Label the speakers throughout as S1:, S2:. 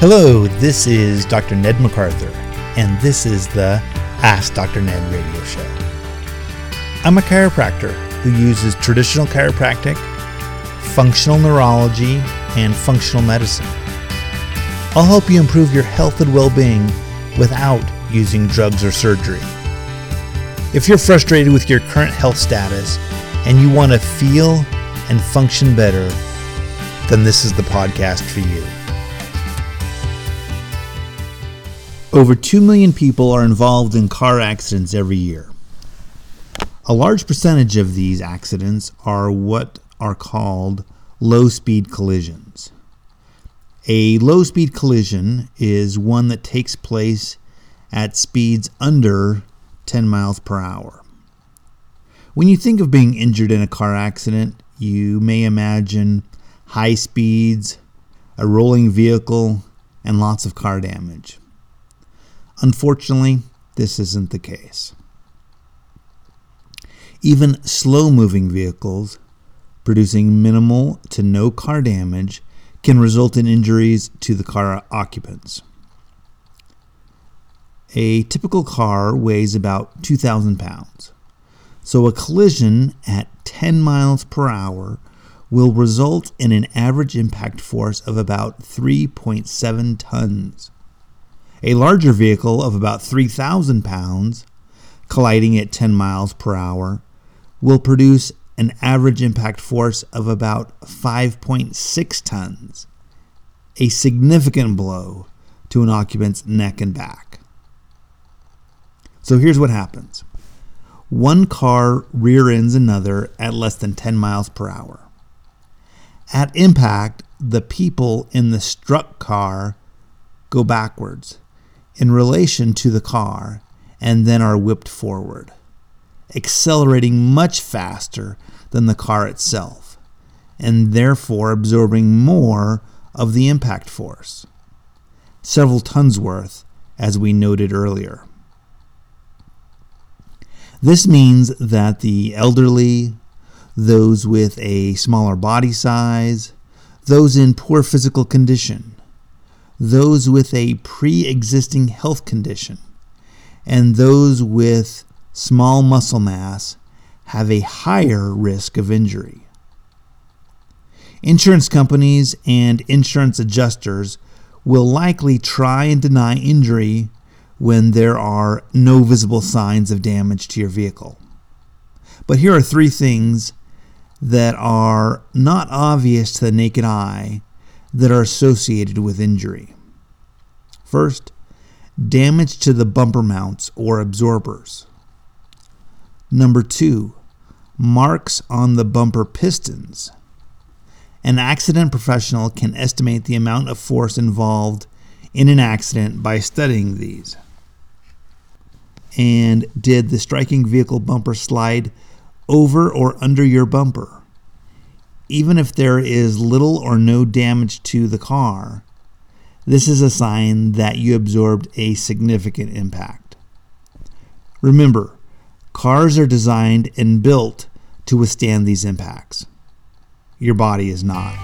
S1: Hello, this is Dr. Ned McArthur, and this is the Ask Dr. Ned radio show. I'm a chiropractor who uses traditional chiropractic, functional neurology, and functional medicine. I'll help you improve your health and well being without using drugs or surgery. If you're frustrated with your current health status and you want to feel and function better, then this is the podcast for you. Over 2 million people are involved in car accidents every year. A large percentage of these accidents are what are called low speed collisions. A low speed collision is one that takes place at speeds under 10 miles per hour. When you think of being injured in a car accident, you may imagine high speeds, a rolling vehicle, and lots of car damage. Unfortunately, this isn't the case. Even slow moving vehicles producing minimal to no car damage can result in injuries to the car occupants. A typical car weighs about 2,000 pounds, so a collision at 10 miles per hour will result in an average impact force of about 3.7 tons. A larger vehicle of about 3,000 pounds, colliding at 10 miles per hour, will produce an average impact force of about 5.6 tons, a significant blow to an occupant's neck and back. So here's what happens one car rear ends another at less than 10 miles per hour. At impact, the people in the struck car go backwards in relation to the car and then are whipped forward, accelerating much faster than the car itself, and therefore absorbing more of the impact force, several tons worth, as we noted earlier. This means that the elderly, those with a smaller body size, those in poor physical condition, those with a pre existing health condition, and those with small muscle mass have a higher risk of injury. Insurance companies and insurance adjusters will likely try and deny injury when there are no visible signs of damage to your vehicle. But here are three things that are not obvious to the naked eye that are associated with injury. First, damage to the bumper mounts or absorbers. Number two, marks on the bumper pistons. An accident professional can estimate the amount of force involved in an accident by studying these. And did the striking vehicle bumper slide over or under your bumper? Even if there is little or no damage to the car, this is a sign that you absorbed a significant impact. Remember, cars are designed and built to withstand these impacts. Your body is not.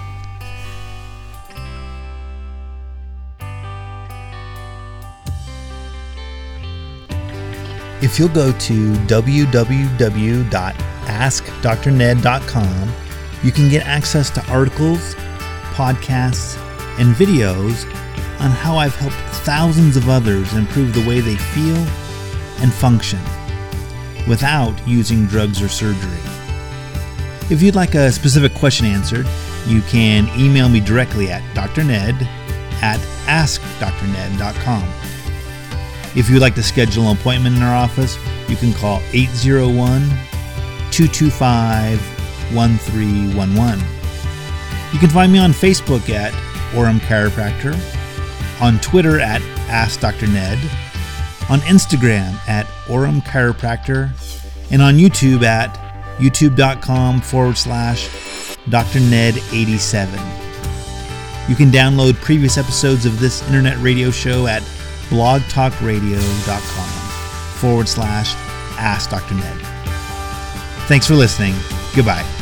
S1: If you'll go to www.askdrned.com you can get access to articles, podcasts, and videos on how I've helped thousands of others improve the way they feel and function without using drugs or surgery. If you'd like a specific question answered, you can email me directly at drned at askdrned.com. If you'd like to schedule an appointment in our office, you can call 801 225 1311. You can find me on Facebook at Orem Chiropractor, on Twitter at Ask Dr. Ned, on Instagram at Orem Chiropractor, and on YouTube at youtube.com forward slash Dr. Ned 87. You can download previous episodes of this internet radio show at blogtalkradio.com forward slash Ask Dr. Ned. Thanks for listening. Goodbye.